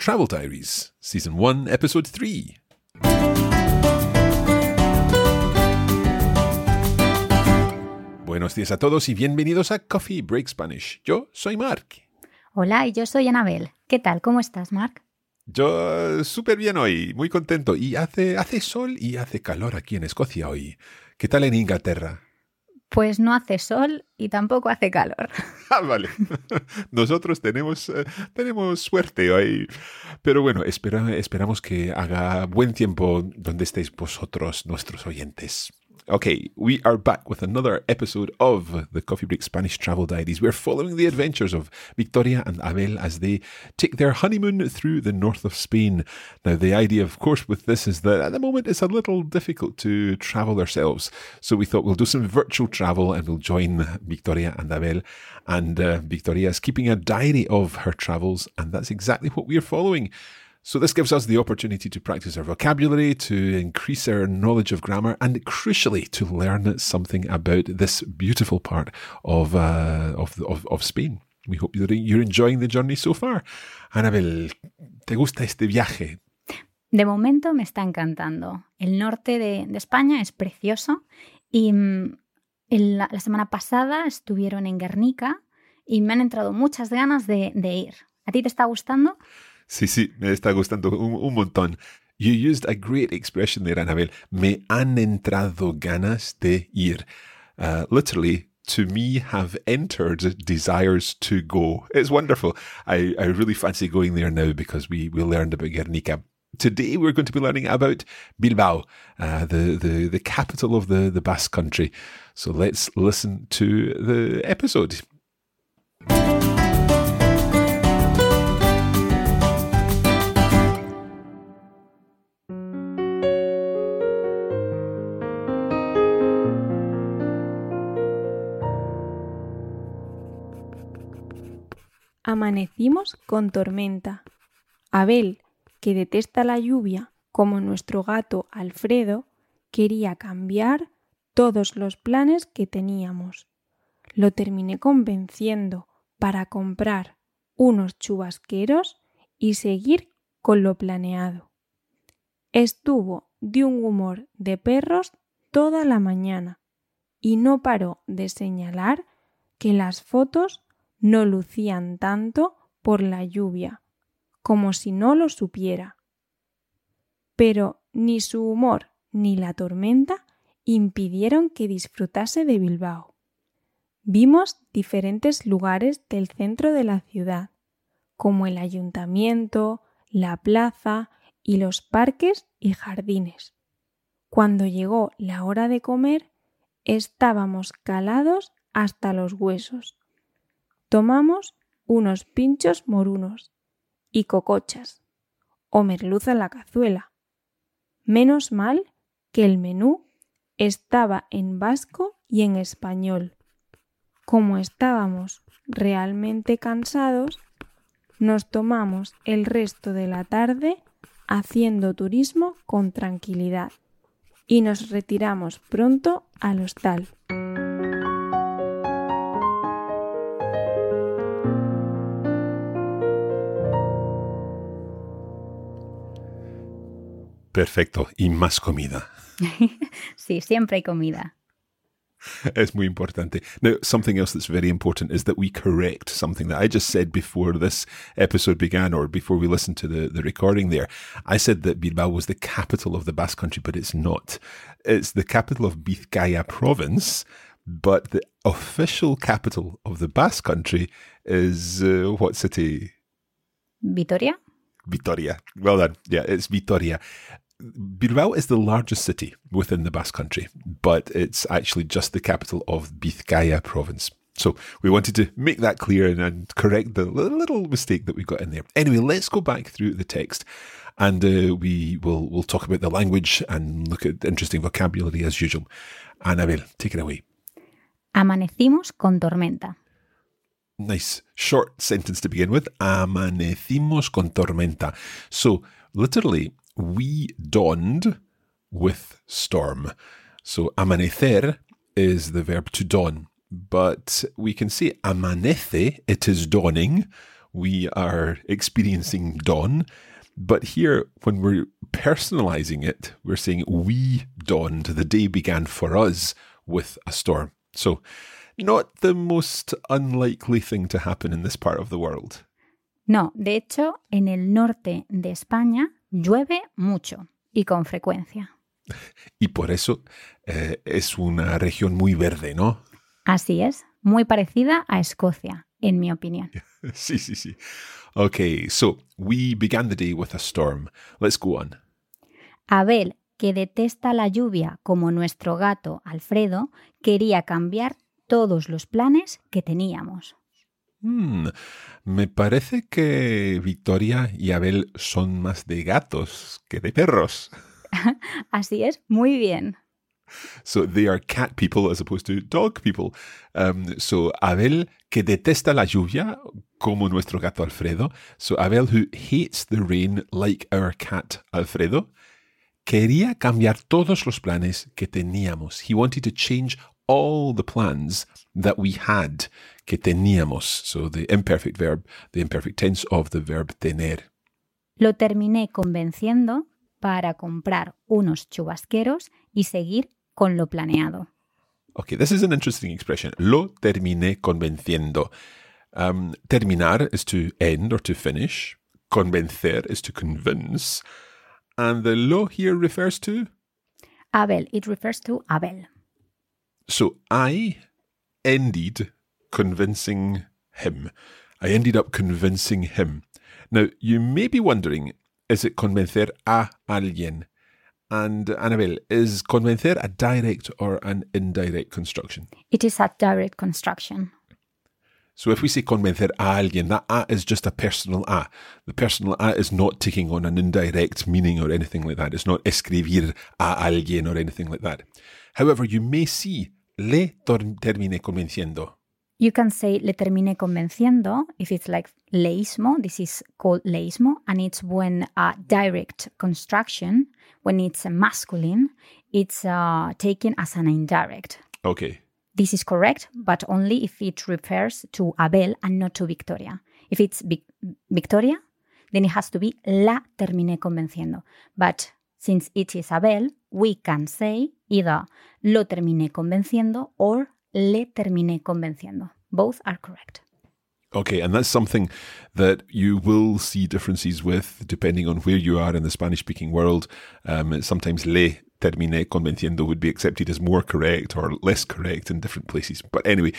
Travel Diaries, Season 1, Episode 3. Buenos días a todos y bienvenidos a Coffee Break Spanish. Yo soy Mark. Hola, y yo soy Anabel. ¿Qué tal? ¿Cómo estás, Mark? Yo súper bien hoy, muy contento. Y hace, hace sol y hace calor aquí en Escocia hoy. ¿Qué tal en Inglaterra? Pues no hace sol y tampoco hace calor. Ah, vale. Nosotros tenemos, eh, tenemos suerte hoy. Pero bueno, espera- esperamos que haga buen tiempo donde estéis vosotros, nuestros oyentes. Okay, we are back with another episode of the Coffee Break Spanish Travel Diaries. We're following the adventures of Victoria and Abel as they take their honeymoon through the north of Spain. Now, the idea, of course, with this is that at the moment it's a little difficult to travel ourselves. So we thought we'll do some virtual travel and we'll join Victoria and Abel. And uh, Victoria is keeping a diary of her travels, and that's exactly what we are following. So, this gives us the opportunity to practice our vocabulary, to increase our knowledge of grammar, and crucially, to learn something about this beautiful part of, uh, of, of, Spain. We hope you're, enjoying the journey so far. Annabel, ¿te gusta este viaje? De momento me está encantando. El norte de, España es precioso y mm, la, semana pasada estuvieron en Guernica y me han entrado muchas ganas de ir. ¿A ti te está gustando? Sí, sí, me está gustando un, un montón. You used a great expression there, Anabel. Me han entrado ganas de ir. Uh, literally, to me, have entered desires to go. It's wonderful. I, I really fancy going there now because we, we learned about Guernica. Today, we're going to be learning about Bilbao, uh, the, the, the capital of the, the Basque country. So let's listen to the episode. Amanecimos con tormenta. Abel, que detesta la lluvia como nuestro gato Alfredo, quería cambiar todos los planes que teníamos. Lo terminé convenciendo para comprar unos chubasqueros y seguir con lo planeado. Estuvo de un humor de perros toda la mañana y no paró de señalar que las fotos no lucían tanto por la lluvia, como si no lo supiera. Pero ni su humor ni la tormenta impidieron que disfrutase de Bilbao. Vimos diferentes lugares del centro de la ciudad, como el ayuntamiento, la plaza y los parques y jardines. Cuando llegó la hora de comer, estábamos calados hasta los huesos. Tomamos unos pinchos morunos y cocochas o merluza en la cazuela. Menos mal que el menú estaba en vasco y en español. Como estábamos realmente cansados, nos tomamos el resto de la tarde haciendo turismo con tranquilidad y nos retiramos pronto al hostal. Perfecto. Y más comida. Sí, siempre hay comida. es muy importante. Now, something else that's very important is that we correct something that I just said before this episode began or before we listened to the, the recording there. I said that Bilbao was the capital of the Basque country, but it's not. It's the capital of Vizcaya province, but the official capital of the Basque country is uh, what city? Vitoria? Vitoria. Well done. Yeah, it's Vitoria. Bilbao is the largest city within the Basque country, but it's actually just the capital of Vizcaya province. So we wanted to make that clear and, and correct the little mistake that we got in there. Anyway, let's go back through the text and uh, we will we'll talk about the language and look at interesting vocabulary as usual. Anabel, take it away. Amanecimos con tormenta. Nice short sentence to begin with. Amanecimos con tormenta. So literally, we dawned with storm. So amanecer is the verb to dawn, but we can say amanece, it is dawning. We are experiencing dawn. But here, when we're personalizing it, we're saying we dawned, the day began for us with a storm. So, not the most unlikely thing to happen in this part of the world. No, de hecho, en el norte de España llueve mucho y con frecuencia. Y por eso eh, es una región muy verde, ¿no? Así es, muy parecida a Escocia, en mi opinión. sí, sí, sí. Okay, so we began the day with a storm. Let's go on. Abel, que detesta la lluvia como nuestro gato Alfredo, quería cambiar todos los planes que teníamos. Hmm, me parece que Victoria y Abel son más de gatos que de perros. Así es, muy bien. So they are cat people as opposed to dog people. Um, so Abel, que detesta la lluvia, como nuestro gato Alfredo. So Abel, who hates the rain like our cat Alfredo, quería cambiar todos los planes que teníamos. He wanted to change all the plans that we had, que teníamos. So the imperfect verb, the imperfect tense of the verb tener. Lo terminé convenciendo para comprar unos chubasqueros y seguir con lo planeado. Okay, this is an interesting expression. Lo terminé convenciendo. Um, terminar is to end or to finish. Convencer is to convince. And the lo here refers to? Abel. It refers to Abel. So I ended convincing him. I ended up convincing him. Now, you may be wondering, is it convencer a alguien? And Anabel, is convencer a direct or an indirect construction? It is a direct construction. So if we say convencer a alguien, that a is just a personal a. The personal a is not taking on an indirect meaning or anything like that. It's not escribir a alguien or anything like that. However, you may see le terminé convenciendo. You can say le terminé convenciendo if it's like leísmo. This is called leísmo, and it's when a direct construction, when it's a masculine, it's uh, taken as an indirect. Okay. This is correct, but only if it refers to Abel and not to Victoria. If it's Vic Victoria, then it has to be la terminé convenciendo. But since it is Abel, we can say either lo terminé convenciendo or le terminé convenciendo. Both are correct. Okay, and that's something that you will see differences with depending on where you are in the Spanish speaking world. Um, sometimes le terminé convenciendo would be accepted as more correct or less correct in different places. But anyway,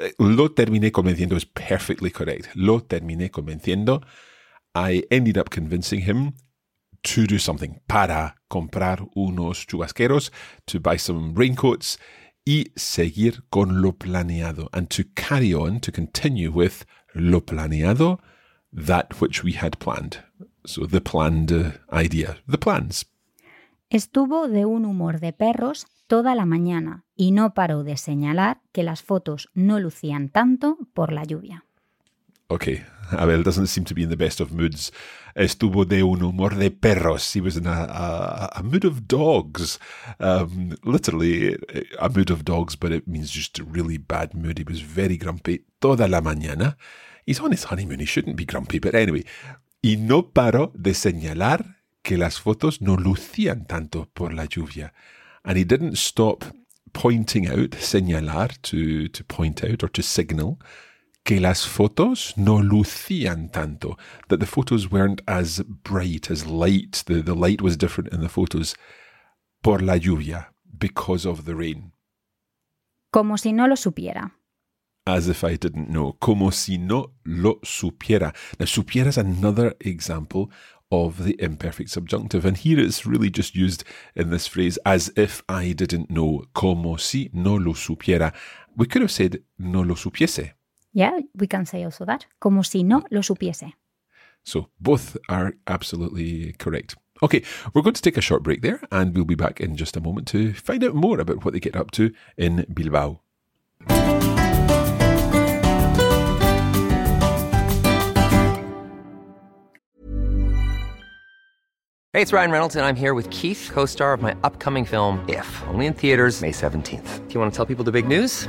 eh, lo terminé convenciendo is perfectly correct. Lo terminé convenciendo. I ended up convincing him to do something para comprar unos chubasqueros, to buy some raincoats y seguir con lo planeado and to carry on, to continue with lo planeado, that which we had planned. So the planned uh, idea, the plans. Estuvo de un humor de perros toda la mañana y no paró de señalar que las fotos no lucían tanto por la lluvia. Okay, Abel doesn't seem to be in the best of moods. Estuvo de un humor de perros. He was in a, a, a mood of dogs. Um, literally, a mood of dogs, but it means just a really bad mood. He was very grumpy toda la mañana. He's on his honeymoon. He shouldn't be grumpy, but anyway. Y no paró de señalar que las fotos no lucían tanto por la lluvia. And he didn't stop pointing out, señalar, to, to point out or to signal, que las fotos no lucían tanto, that the photos weren't as bright, as light, the, the light was different in the photos, por la lluvia, because of the rain. Como si no lo supiera. As if I didn't know. Como si no lo supiera. Now, supiera is another example of the imperfect subjunctive. And here it's really just used in this phrase as if I didn't know. Como si no lo supiera. We could have said no lo supiese. Yeah, we can say also that. Como si no lo supiese. So both are absolutely correct. Okay, we're going to take a short break there and we'll be back in just a moment to find out more about what they get up to in Bilbao. Hey, it's Ryan Reynolds, and I'm here with Keith, co star of my upcoming film, If, only in theaters, May 17th. Do you want to tell people the big news?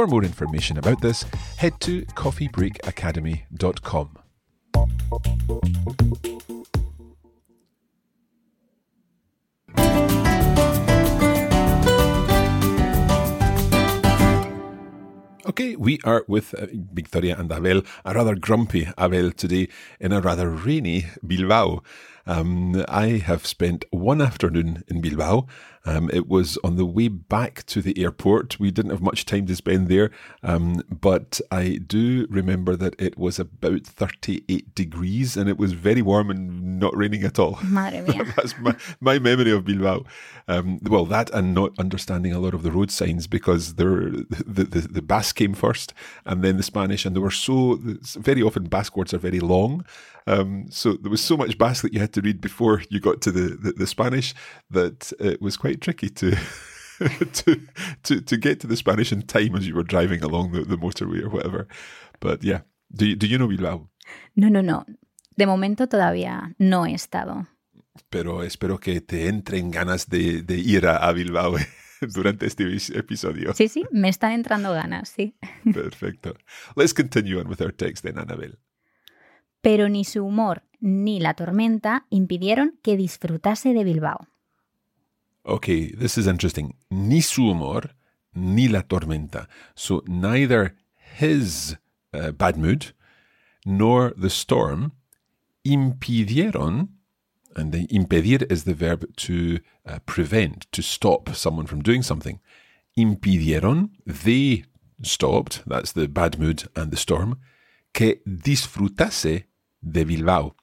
For more information about this, head to coffeebreakacademy.com. Okay, we are with uh, Victoria and Abel, a rather grumpy Abel today in a rather rainy Bilbao. Um, I have spent one afternoon in Bilbao. Um, it was on the way back to the airport. We didn't have much time to spend there, um, but I do remember that it was about 38 degrees and it was very warm and not raining at all. That's my, my memory of Bilbao. Um, well, that and not understanding a lot of the road signs because there, the, the, the Basque came first and then the Spanish, and they were so, very often Basque words are very long. Um, so there was so much Basque that you had to read before you got to the, the, the Spanish that it was quite tricky to. to, to to get to the Spanish in time as you were driving along the, the motorway or whatever. But yeah, do you, do you know Bilbao? No, no, no. De momento todavía no he estado. Pero espero que te entren ganas de, de ir a, a Bilbao durante este episodio. Sí, sí, me están entrando ganas, sí. Perfecto. Let's continue on with our text then, Anabel. Pero ni su humor ni la tormenta impidieron que disfrutase de Bilbao. Okay, this is interesting. Ni su humor, ni la tormenta. So neither his uh, bad mood nor the storm impidieron, and the impedir is the verb to uh, prevent, to stop someone from doing something. Impidieron, they stopped, that's the bad mood and the storm, que disfrutase de Bilbao.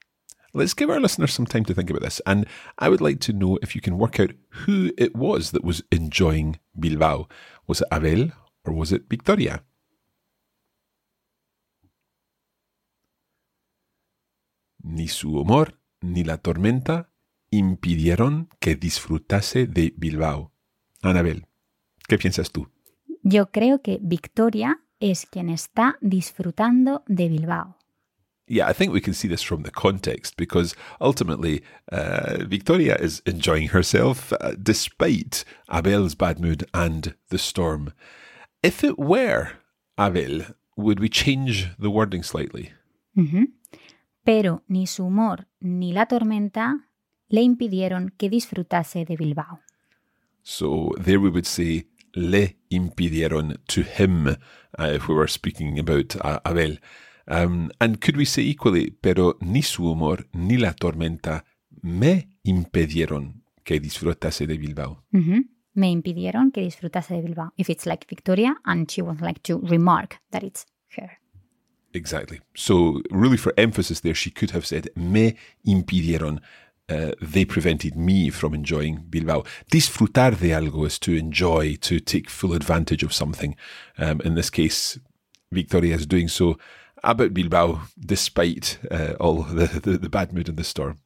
Let's give our listeners some time to think about this, and I would like to know if you can work out who it was that was enjoying Bilbao. Was it Abel or was it Victoria? Ni su humor ni la tormenta impidieron que disfrutase de Bilbao. Anabel, ¿qué piensas tú? Yo creo que Victoria es quien está disfrutando de Bilbao. Yeah, I think we can see this from the context because ultimately uh, Victoria is enjoying herself uh, despite Abel's bad mood and the storm. If it were Abel, would we change the wording slightly? Ujú. Pero ni su humor ni la tormenta le impidieron que disfrutase de Bilbao. So there we would say le impidieron to him uh, if we were speaking about uh, Abel. Um, and could we say equally, pero ni su humor ni la tormenta me impidieron que disfrutase de Bilbao? Ujú. Me impidieron que disfrutase de Bilbao. If it's like Victoria and she would like to remark that it's her. Exactly. So, really, for emphasis there, she could have said, me impidieron. Uh, they prevented me from enjoying Bilbao. Disfrutar de algo is to enjoy, to take full advantage of something. Um, in this case, Victoria is doing so about Bilbao, despite uh, all the, the, the bad mood and the storm.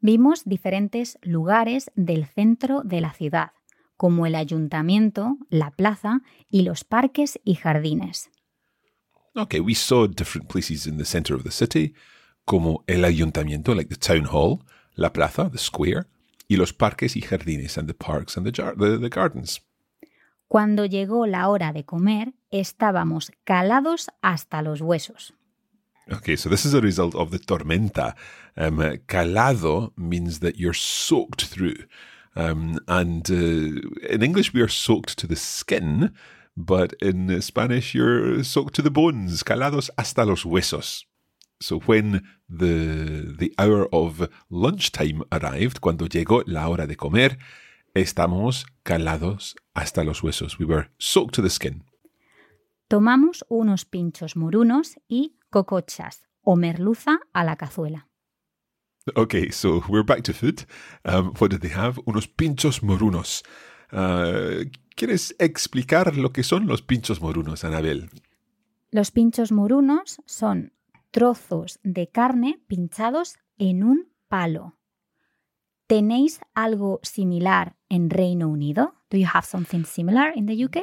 Vimos diferentes lugares del centro de la ciudad, como el ayuntamiento, la plaza y los parques y jardines. Okay, we saw different places in the center of the city, como el ayuntamiento, like the town hall, la plaza, the square, y los parques y jardines, and the parks and the, the, the gardens. Cuando llegó la hora de comer, estábamos calados hasta los huesos. Okay, so this is a result of the tormenta. Um, calado means that you're soaked through. Um, and uh, in English, we are soaked to the skin, but in Spanish, you're soaked to the bones. Calados hasta los huesos. So when the, the hour of lunchtime arrived, cuando llegó la hora de comer, estamos calados hasta los huesos. We were soaked to the skin. Tomamos unos pinchos morunos y cocochas o merluza a la cazuela. Okay, so we're back to food. Um, what did they have? Unos pinchos morunos. Uh, ¿Quieres explicar lo que son los pinchos morunos, Anabel? Los pinchos morunos son trozos de carne pinchados en un palo. ¿Tenéis algo similar en Reino Unido? Do you have something similar in the UK?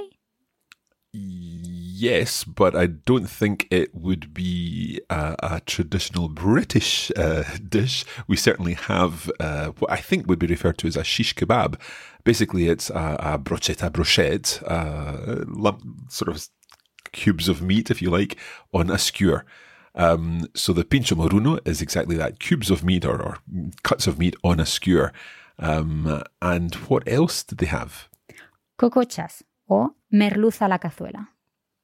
Yes, but I don't think it would be a, a traditional British uh, dish. We certainly have uh, what I think would be referred to as a shish kebab. Basically, it's a, a brochette, a brochette, uh, sort of cubes of meat, if you like, on a skewer. Um, so the pincho moruno is exactly that cubes of meat or, or cuts of meat on a skewer. Um, and what else did they have? Cocochas o merluza la cazuela.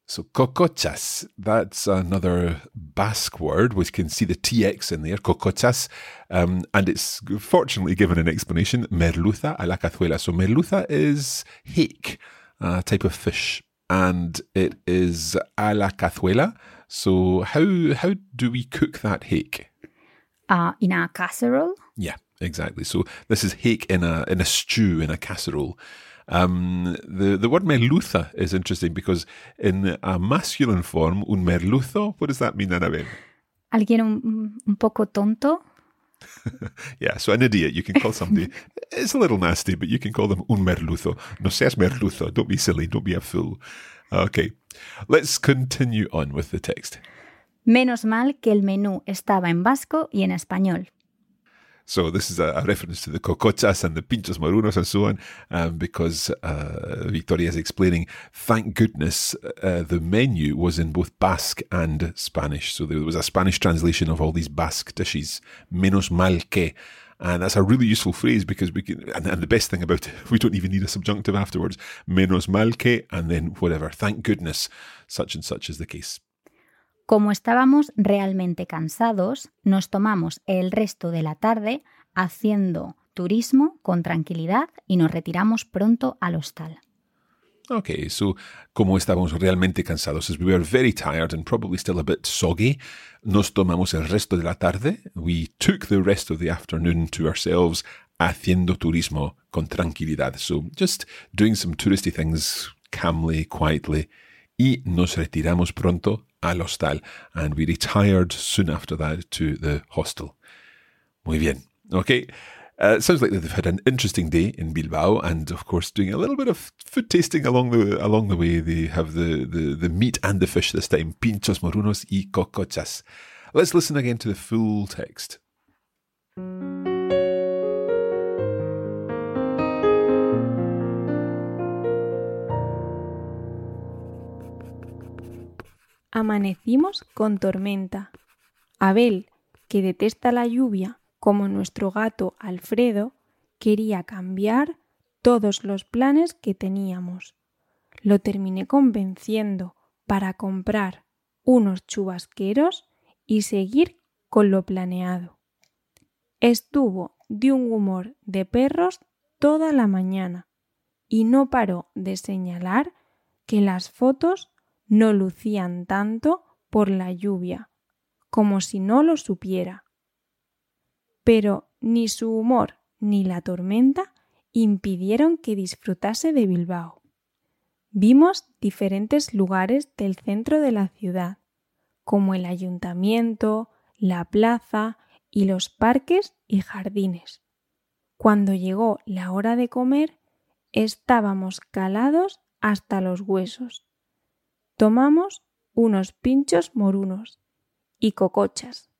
So kokotxas, that's another Basque word. We can see the TX in there, kokotxas. Um, and it's fortunately given an explanation, merluza a la cazuela. So merluza is hake, a type of fish. And it is a la cazuela. So how how do we cook that hake? Uh, in a casserole. Yeah, exactly. So this is hake in a in a stew in a casserole. Um, the the word merluza is interesting because in a masculine form, un merluzo. What does that mean, Anabel? ¿Alguien un, un poco tonto? Yeah, so an idiot, you can call somebody. it's a little nasty, but you can call them un merluzo. No seas merluzo. Don't be silly. Don't be a fool. Okay, let's continue on with the text. Menos mal que el menú estaba en vasco y en español. So this is a, a reference to the cocochas and the pinchos morunos and so on, um, because uh, Victoria is explaining. Thank goodness uh, the menu was in both Basque and Spanish. So there was a Spanish translation of all these Basque dishes. Menos mal que. And that's a really useful phrase because we can, and, and the best thing about it, we don't even need a subjunctive afterwards. Menos mal que, and then whatever. Thank goodness, such and such is the case. Como estábamos realmente cansados, nos tomamos el resto de la tarde haciendo turismo con tranquilidad y nos retiramos pronto al hostal. Okay, so como estábamos realmente cansados, as we were very tired and probably still a bit soggy, nos tomamos el resto de la tarde. We took the rest of the afternoon to ourselves haciendo turismo con tranquilidad. So just doing some touristy things calmly, quietly. Y nos retiramos pronto al hostal. And we retired soon after that to the hostel. Muy bien. Okay. Uh, it sounds like they've had an interesting day in Bilbao, and of course, doing a little bit of food tasting along the along the way. They have the, the, the meat and the fish this time: pinchos morunos y cocochas. Let's listen again to the full text. Amanecimos con tormenta. Abel, que detesta la lluvia como nuestro gato Alfredo, quería cambiar todos los planes que teníamos. Lo terminé convenciendo para comprar unos chubasqueros y seguir con lo planeado. Estuvo de un humor de perros toda la mañana y no paró de señalar que las fotos no lucían tanto por la lluvia, como si no lo supiera. Pero ni su humor ni la tormenta impidieron que disfrutase de Bilbao. Vimos diferentes lugares del centro de la ciudad, como el ayuntamiento, la plaza y los parques y jardines. Cuando llegó la hora de comer, estábamos calados hasta los huesos. Tomamos unos pinchos morunos y cocochas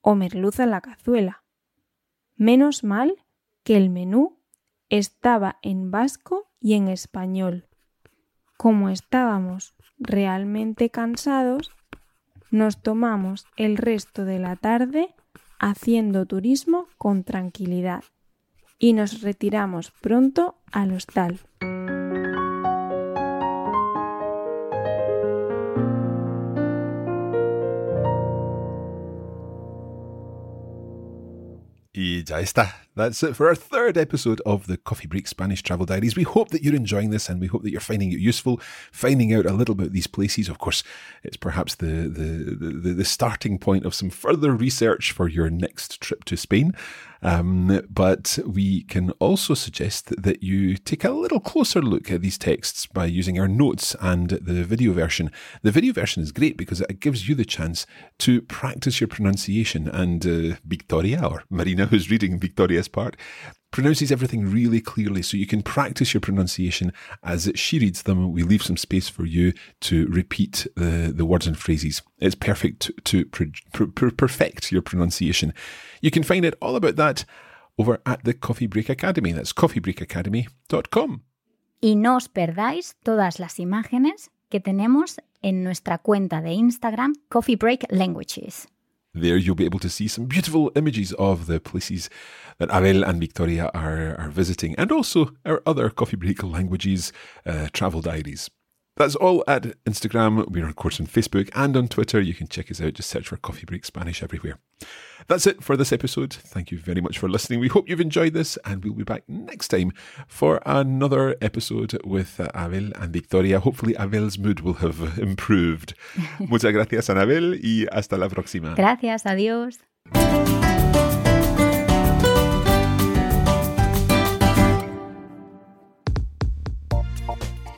o merluza en la cazuela. Menos mal que el menú estaba en vasco y en español. Como estábamos realmente cansados, nos tomamos el resto de la tarde haciendo turismo con tranquilidad y nos retiramos pronto al hostal. Ya está. That's it for our third episode of the Coffee Break Spanish Travel Diaries. We hope that you're enjoying this and we hope that you're finding it useful, finding out a little about these places. Of course, it's perhaps the, the, the, the starting point of some further research for your next trip to Spain. Um, but we can also suggest that you take a little closer look at these texts by using our notes and the video version. The video version is great because it gives you the chance to practice your pronunciation. And uh, Victoria, or Marina, who's reading Part, pronounces everything really clearly so you can practice your pronunciation as she reads them. We leave some space for you to repeat the, the words and phrases. It's perfect to, to perfect your pronunciation. You can find out all about that over at the Coffee Break Academy. That's coffeebreakacademy.com. Y no os perdáis todas las imágenes que tenemos en nuestra cuenta de Instagram Coffee Break Languages. There you'll be able to see some beautiful images of the places that Abel and Victoria are, are visiting, and also our other Coffee Break Languages uh, travel diaries. That's all at Instagram. We're of course on Facebook and on Twitter. You can check us out. Just search for Coffee Break Spanish everywhere. That's it for this episode. Thank you very much for listening. We hope you've enjoyed this, and we'll be back next time for another episode with uh, Abel and Victoria. Hopefully, Abel's mood will have improved. Muchas gracias, Anabel, y hasta la próxima. Gracias, adiós.